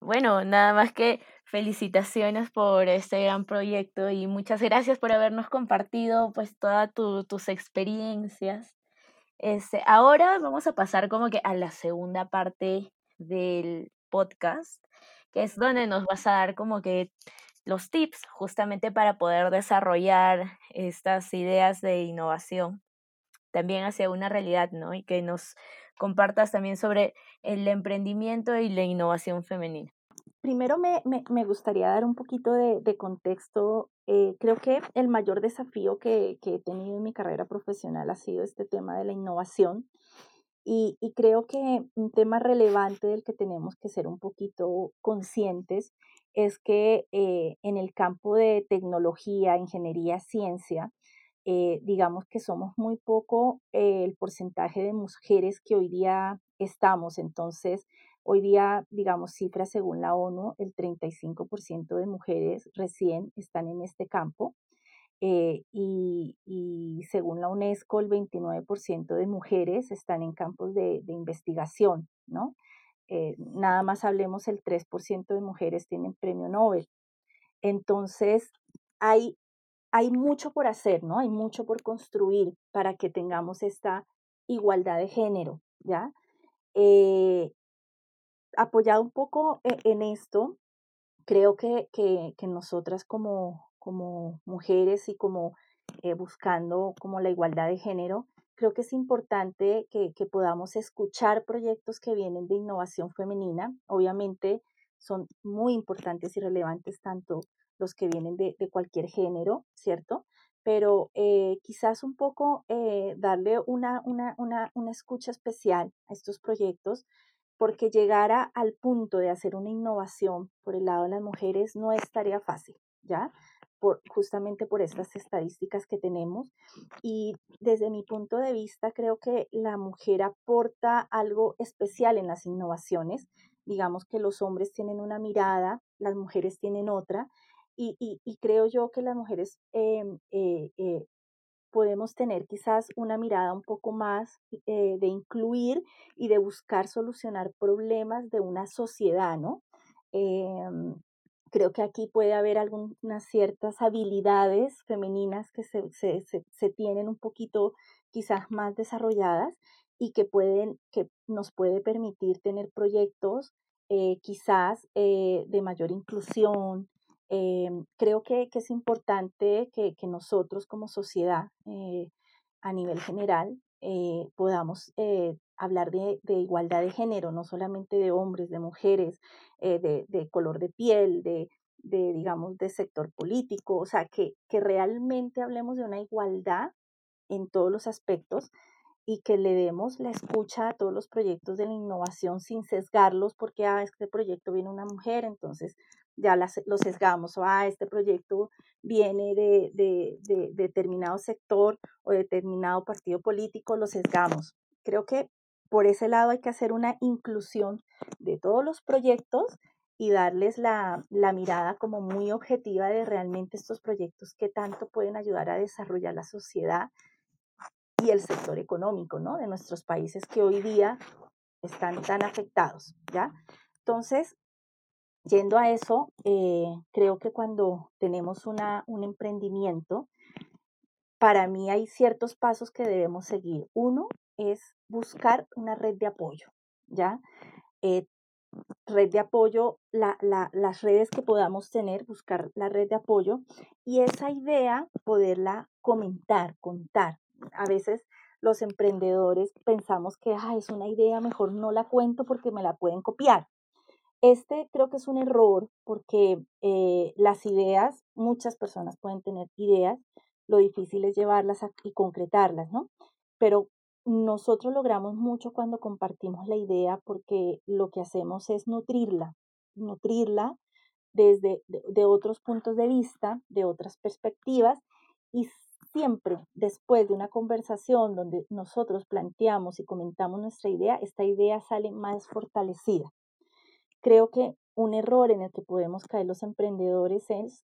S2: Bueno, nada más que felicitaciones por este gran proyecto y muchas gracias por habernos compartido pues todas tus experiencias este, ahora vamos a pasar como que a la segunda parte del podcast, que es donde nos vas a dar como que los tips justamente para poder desarrollar estas ideas de innovación también hacia una realidad, ¿no? Y que nos compartas también sobre el emprendimiento y la innovación femenina.
S1: Primero me, gustaría dar un poquito de, contexto. Eh, creo que el mayor desafío que, he tenido en mi carrera profesional ha sido este tema de la innovación. Y, creo que un tema relevante del que tenemos que ser un poquito conscientes es que eh, en el campo de tecnología, ingeniería, ciencia, eh, digamos que somos muy poco el porcentaje de mujeres que hoy día estamos. Entonces, Hoy día, digamos, cifras según la ONU, el 35% de mujeres recién están en este campo eh, y, según la UNESCO, el 29% de mujeres están en campos de, investigación, ¿no? Eh, nada más hablemos, el 3% de mujeres tienen premio Nobel. Entonces, hay, hay mucho por hacer, ¿no? Hay mucho por construir para que tengamos esta igualdad de género, ¿ya? Eh, apoyado un poco e, en esto, creo que, nosotras como, como mujeres y como eh, buscando como la igualdad de género, creo que es importante que, podamos escuchar proyectos que vienen de innovación femenina. Obviamente son muy importantes y relevantes tanto los que vienen de, cualquier género, ¿cierto? Pero eh, quizás un poco eh, darle una, una, una, una escucha especial a estos proyectos porque llegar al punto de hacer una innovación por el lado de las mujeres no es tarea fácil, ¿ya? Por, justamente por estas estadísticas que tenemos. Y desde mi punto de vista, creo que la mujer aporta algo especial en las innovaciones. Digamos que los hombres tienen una mirada, las mujeres tienen otra. Y, creo yo que las mujeres em, eh, eh, podemos tener quizás una mirada un poco más eh, de incluir y de buscar solucionar problemas de una sociedad, ¿no? Em, Creo que aquí puede haber algunas ciertas habilidades femeninas que se, se tienen un poquito quizás más desarrolladas y que, pueden, que nos puede permitir tener proyectos quizás de mayor inclusión. Eh, creo que, es importante que, nosotros como sociedad a nivel general podamos hablar de, igualdad de género, no solamente de hombres, de mujeres, de, color de piel, de, digamos, de sector político, o sea, que, que realmente hablemos de una igualdad en todos los aspectos y que le demos la escucha a todos los proyectos de la innovación sin sesgarlos porque, ah, este proyecto viene una mujer, entonces ya las, lo sesgamos, o ah, este proyecto viene de, de, de, determinado sector o determinado partido político, lo sesgamos. Creo que por ese lado hay que hacer una inclusión de todos los proyectos y darles la, la, mirada como muy objetiva de realmente estos proyectos que tanto pueden ayudar a desarrollar la sociedad y el sector económico, ¿no? De nuestros países que hoy día están tan afectados, ¿ya? Entonces, yendo a eso, eh, creo que cuando tenemos una, un emprendimiento, para mí hay ciertos pasos que debemos seguir. Uno es buscar una red de apoyo, ¿ya? Eh, red de apoyo, la, la, las redes que podamos tener, buscar la red de apoyo y esa idea poderla comentar, contar, a veces los emprendedores pensamos que es una idea, mejor no la cuento porque me la pueden copiar. Este creo que es un error porque eh, las ideas, muchas personas pueden tener ideas, lo difícil es llevarlas y concretarlas, ¿no? Pero nosotros logramos mucho cuando compartimos la idea porque lo que hacemos es nutrirla, nutrirla desde de otros puntos de vista, de otras perspectivas y siempre después de una conversación donde nosotros planteamos y comentamos nuestra idea, esta idea sale más fortalecida. Creo que un error en el que podemos caer los emprendedores es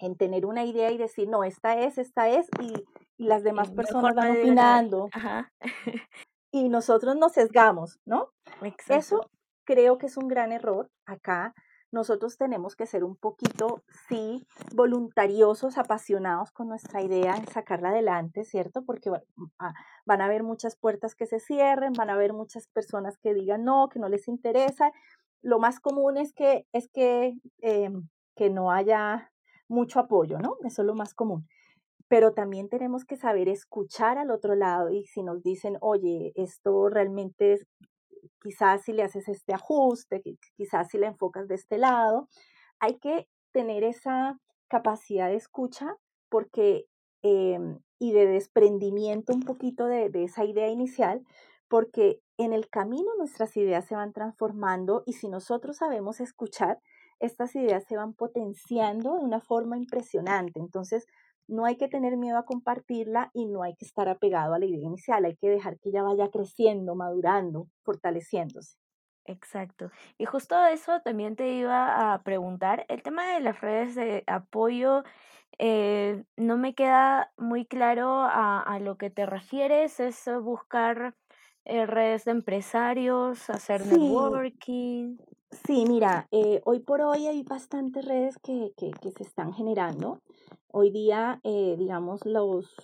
S1: en tener una idea y decir, no, esta es, esta es, y, las demás personas van opinando. y nosotros nos sesgamos, ¿no? Eso creo que es un gran error acá nosotros tenemos que ser un poquito, sí, voluntariosos, apasionados con nuestra idea en sacarla adelante, ¿cierto? Porque ah, van a haber muchas puertas que se cierren, van a haber muchas personas que digan no, que no les interesa. Lo más común es que, es que, em, que no haya mucho apoyo, ¿no? Eso es lo más común pero también tenemos que saber escuchar al otro lado y si nos dicen, oye, esto realmente quizás si le haces este ajuste, quizás si le enfocas de este lado, hay que tener esa capacidad de escucha porque em, y de desprendimiento un poquito de, de esa idea inicial, porque en el camino nuestras ideas se van transformando y si nosotros sabemos escuchar, estas ideas se van potenciando de una forma impresionante. Entonces, no hay que tener miedo a compartirla y no hay que estar apegado a la idea inicial, hay que dejar que ella vaya creciendo, madurando, fortaleciéndose.
S2: Exacto. Y justo eso también te iba a preguntar. El tema de las redes de apoyo eh, no me queda muy claro a, lo que te refieres. ¿Es buscar eh, redes de empresarios, hacer networking?
S1: Sí, mira, eh, hoy por hoy hay bastantes redes que, que, que se están generando. Hoy día, eh, digamos, los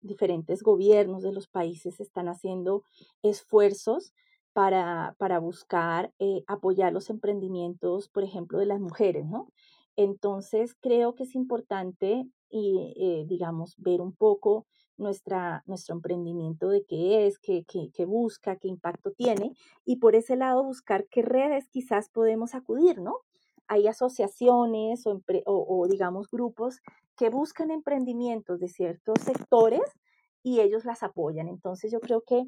S1: diferentes gobiernos de los países están haciendo esfuerzos para, para buscar apoyar los emprendimientos, por ejemplo, de las mujeres, ¿no? Entonces, creo que es importante y, digamos, ver un poco nuestra, nuestro emprendimiento de qué es, qué, qué, qué, busca, qué impacto tiene, y por ese lado buscar qué redes quizás podemos acudir, ¿no? hay asociaciones o, digamos grupos que buscan emprendimientos de ciertos sectores y ellos las apoyan. Entonces yo creo que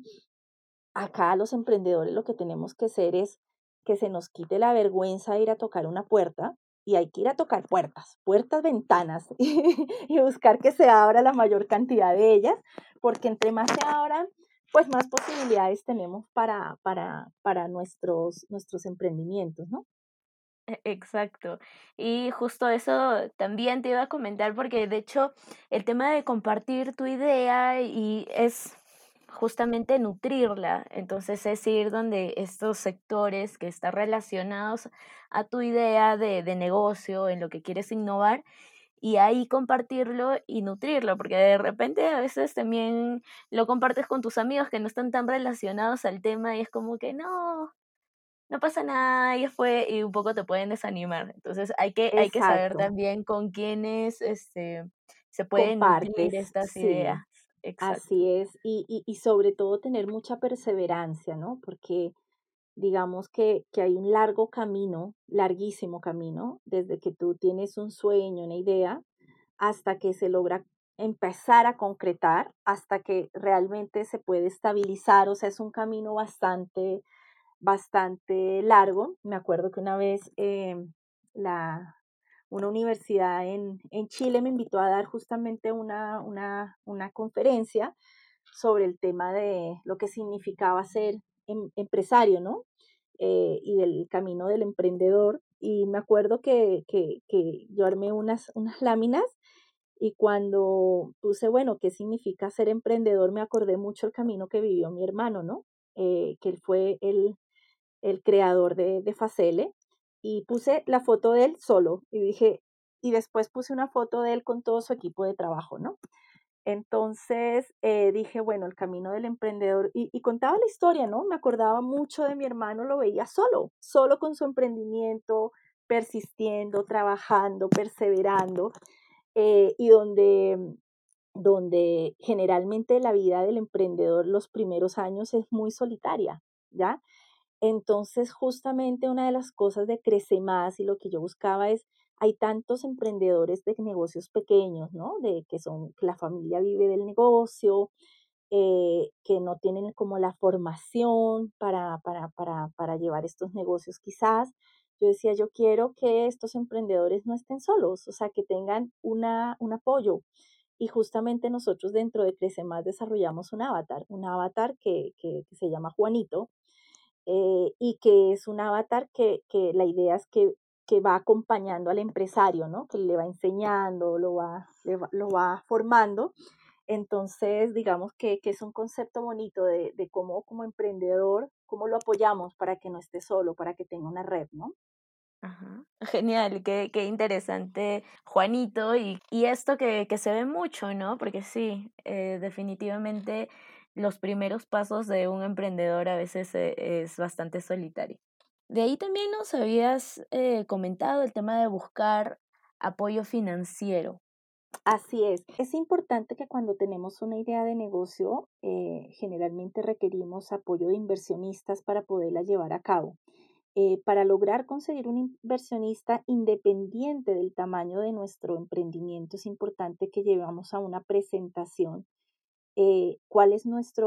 S1: acá los emprendedores lo que tenemos que hacer es que se nos quite la vergüenza de ir a tocar una puerta y hay que ir a tocar puertas, puertas, ventanas y buscar que se abra la mayor cantidad de ellas, porque entre más se abran, pues más posibilidades tenemos para, para, para nuestros, nuestros emprendimientos, ¿no?
S2: E, exacto. Y justo eso también te iba a comentar porque de hecho el tema de compartir tu idea y es justamente nutrirla. Entonces es ir donde estos sectores que están relacionados a tu idea de, de negocio, en lo que quieres innovar, y ahí compartirlo y nutrirlo, porque de repente a veces también lo compartes con tus amigos que no están tan relacionados al tema y es como que no, no pasa nada, y fue, y un poco te pueden desanimar. Entonces hay que, hay que saber también con quiénes este, se pueden nutrir estas ideas.
S1: Así es, y, y, y sobre todo tener mucha perseverancia, ¿no? Porque digamos que, que, hay un largo camino, larguísimo camino, desde que tú tienes un sueño, una idea, hasta que se logra empezar a concretar, hasta que realmente se puede estabilizar, o sea, es un camino bastante, bastante largo. Me acuerdo que una vez eh, la, una universidad en, en, Chile me invitó a dar justamente una, una, una conferencia sobre el tema de lo que significaba ser em, empresario, ¿no? Eh, y del camino del emprendedor. Y me acuerdo que, que, que, yo armé unas, unas láminas y cuando puse, bueno, ¿qué significa ser emprendedor? Me acordé mucho el camino que vivió mi hermano, ¿no? Eh, que él fue el, el creador de, de Facele y puse la foto de él solo y dije, y después puse una foto de él con todo su equipo de trabajo, ¿no? Entonces eh, dije, bueno, el camino del emprendedor, y, contaba la historia, ¿no? Me acordaba mucho de mi hermano, lo veía solo, solo con su emprendimiento, persistiendo, trabajando, perseverando, eh, y donde, donde generalmente la vida del emprendedor los primeros años es muy solitaria, ¿ya? Entonces, justamente una de las cosas de Crece Más y lo que yo buscaba es hay tantos emprendedores de negocios pequeños, ¿no? De que son, la familia vive del negocio, eh, que no tienen como la formación para, para, para, para llevar estos negocios quizás. Yo decía, yo quiero que estos emprendedores no estén solos, o sea, que tengan una, un apoyo. Y justamente nosotros dentro de Crece Más desarrollamos un avatar, un avatar que, que, que se llama Juanito, eh, y que es un avatar que, que, la idea es que que va acompañando al empresario, ¿no? Que le va enseñando, lo va, lo va formando. Entonces, digamos que, que, es un concepto bonito de, de, cómo como emprendedor, cómo lo apoyamos para que no esté solo, para que tenga una red, ¿no?
S2: Genial, qué, qué interesante, Juanito, y, y esto que, que, se ve mucho, ¿no? Porque sí, eh, definitivamente los primeros pasos de un emprendedor a veces eh, es bastante solitario. De ahí también nos habías eh, comentado el tema de buscar apoyo financiero.
S1: Así es. Es importante que cuando tenemos una idea de negocio, eh, generalmente requerimos apoyo de inversionistas para poderla llevar a cabo. Eh, para lograr conseguir un inversionista independiente del tamaño de nuestro emprendimiento, es importante que llevamos a una presentación cuál es nuestra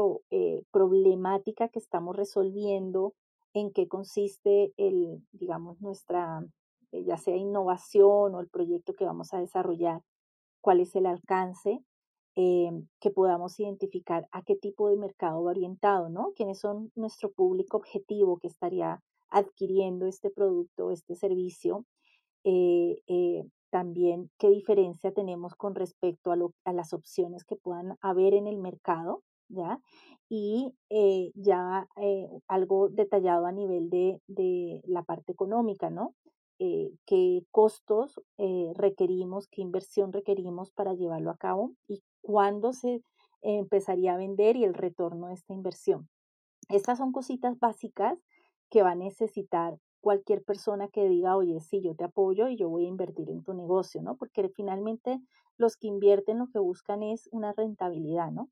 S1: problemática que estamos resolviendo, en qué consiste el, digamos, nuestra, eh, ya sea innovación o el proyecto que vamos a desarrollar, cuál es el alcance, eh, que podamos identificar a qué tipo de mercado va orientado, ¿no? ¿Quiénes son nuestro público objetivo que estaría adquiriendo este producto, este servicio? Eh, también qué diferencia tenemos con respecto a, las opciones que puedan haber en el mercado, ¿ya? y eh, ya eh, algo detallado a nivel de, de, la parte económica, ¿no? Eh, qué costos requerimos, qué inversión requerimos para llevarlo a cabo y cuándo se empezaría a vender y el retorno de esta inversión. Estas son cositas básicas que va a necesitar cualquier persona que diga, oye, sí, yo te apoyo y yo voy a invertir en tu negocio, ¿no? Porque finalmente los que invierten lo que buscan es una rentabilidad, ¿no?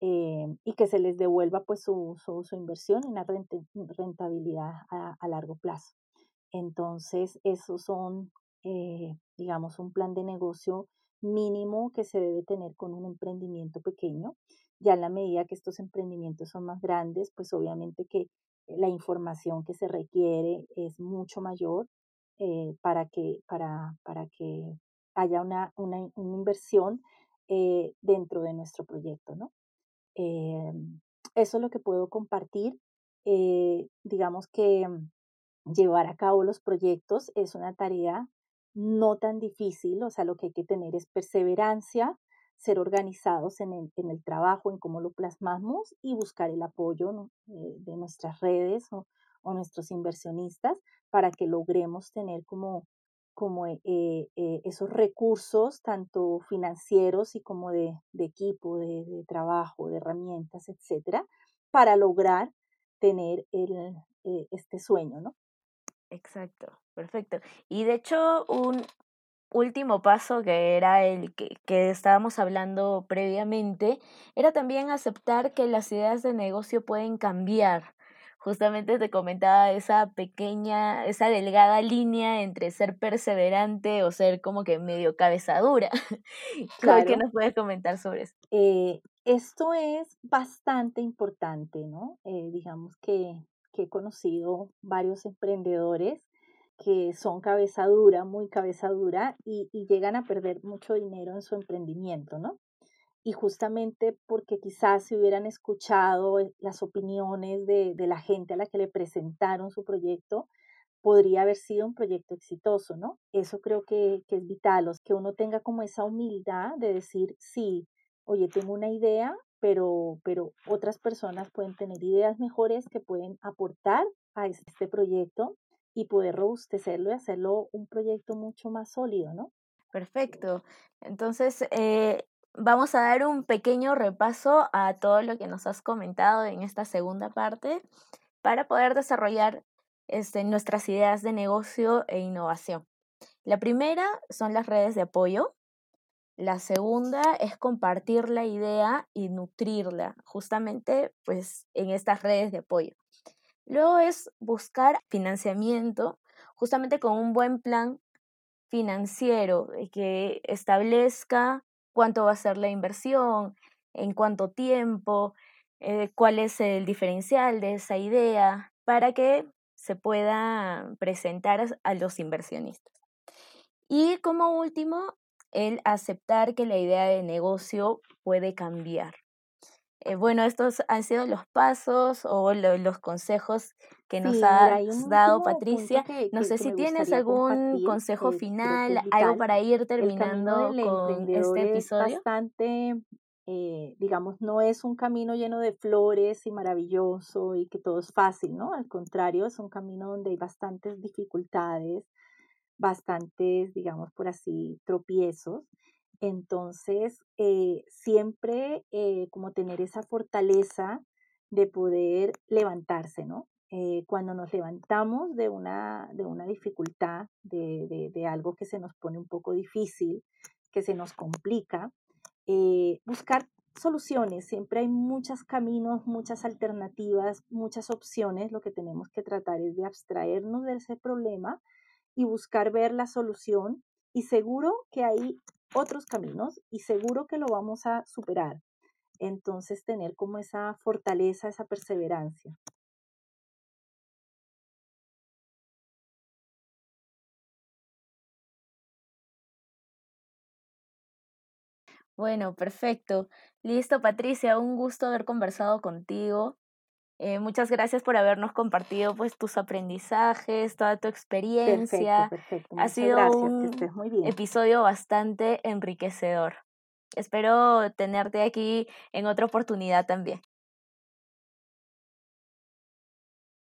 S1: Eh, y que se les devuelva pues su, su, inversión en la rentabilidad a, largo plazo. Entonces, esos son, eh, digamos, un plan de negocio mínimo que se debe tener con un emprendimiento pequeño. Ya en la medida que estos emprendimientos son más grandes, pues obviamente que la información que se requiere es mucho mayor eh, para, que, para, para que haya una, una, una inversión dentro de nuestro proyecto, ¿no? Eh, eso es lo que puedo compartir. Eh, digamos que mm, llevar a cabo los proyectos es una tarea no tan difícil, o sea, lo que hay que tener es perseverancia, ser organizados en el, en el trabajo, en cómo lo plasmamos y buscar el apoyo eh, de nuestras redes o, nuestros inversionistas para que logremos tener como, como eh, eh, esos recursos, tanto financieros y como de, de equipo, de, de, trabajo, de herramientas, etcétera, para lograr tener el, este sueño, ¿no?
S2: Exacto, perfecto. Y de hecho, un, último paso, que era el que, que, estábamos hablando previamente, era también aceptar que las ideas de negocio pueden cambiar. Justamente te comentaba esa pequeña, esa delgada línea entre ser perseverante o ser como que medio cabezadura. Claro. ¿Qué nos puedes comentar sobre eso?
S1: Eh, esto es bastante importante, ¿no? Eh, digamos que, que he conocido varios emprendedores que son cabeza dura, muy cabeza dura, y, llegan a perder mucho dinero en su emprendimiento, ¿no? Y justamente porque quizás si hubieran escuchado eh, las opiniones de, de la gente a la que le presentaron su proyecto, podría haber sido un proyecto exitoso, ¿no? Eso creo que, es vital, que uno tenga como esa humildad de decir, sí, oye, tengo una idea, pero, pero otras personas pueden tener ideas mejores que pueden aportar a este proyecto y poder robustecerlo y hacerlo un proyecto mucho más sólido, ¿no?
S2: Perfecto. Entonces, eh, vamos a dar un pequeño repaso a todo lo que nos has comentado en esta segunda parte para poder desarrollar este, nuestras ideas de negocio e innovación. La primera son las redes de apoyo. La segunda es compartir la idea y nutrirla justamente pues en estas redes de apoyo. Luego es buscar financiamiento justamente con un buen plan financiero eh, que establezca cuánto va a ser la inversión, en cuánto tiempo, eh, cuál es el diferencial de esa idea, para que se pueda presentar a los inversionistas. Y como último, el aceptar que la idea de negocio puede cambiar. Eh, bueno, estos han sido los pasos o lo, los consejos que nos
S1: Sí,
S2: ha dado Patricia.
S1: que,
S2: No
S1: que,
S2: sé
S1: que
S2: si tienes algún consejo
S1: que
S2: final,
S1: es
S2: algo para ir terminando con este
S1: es
S2: episodio.
S1: bastante, eh, digamos, no es un camino lleno de flores y maravilloso y que todo es fácil, ¿no? Al contrario, es un camino donde hay bastantes dificultades, bastantes, digamos por así, tropiezos. Entonces, eh, siempre eh, como tener esa fortaleza de poder levantarse, ¿no? Eh, cuando nos levantamos de una, de una dificultad, de, de, de, algo que se nos pone un poco difícil, que se nos complica, buscar soluciones. Siempre hay muchos caminos, muchas alternativas, muchas opciones. Lo que tenemos que tratar es de abstraernos de ese problema y buscar ver la solución. Y seguro que hay otros caminos y seguro que lo vamos a superar. Entonces, tener como esa fortaleza, esa perseverancia.
S2: Bueno, perfecto. Listo, Patricia, un gusto haber conversado contigo. Eh, muchas gracias por habernos compartido pues tus aprendizajes, toda tu experiencia.
S1: perfecto.
S2: Ha sido
S1: gracias,
S2: un
S1: estés muy bien.
S2: episodio bastante enriquecedor. Espero tenerte aquí en otra oportunidad también.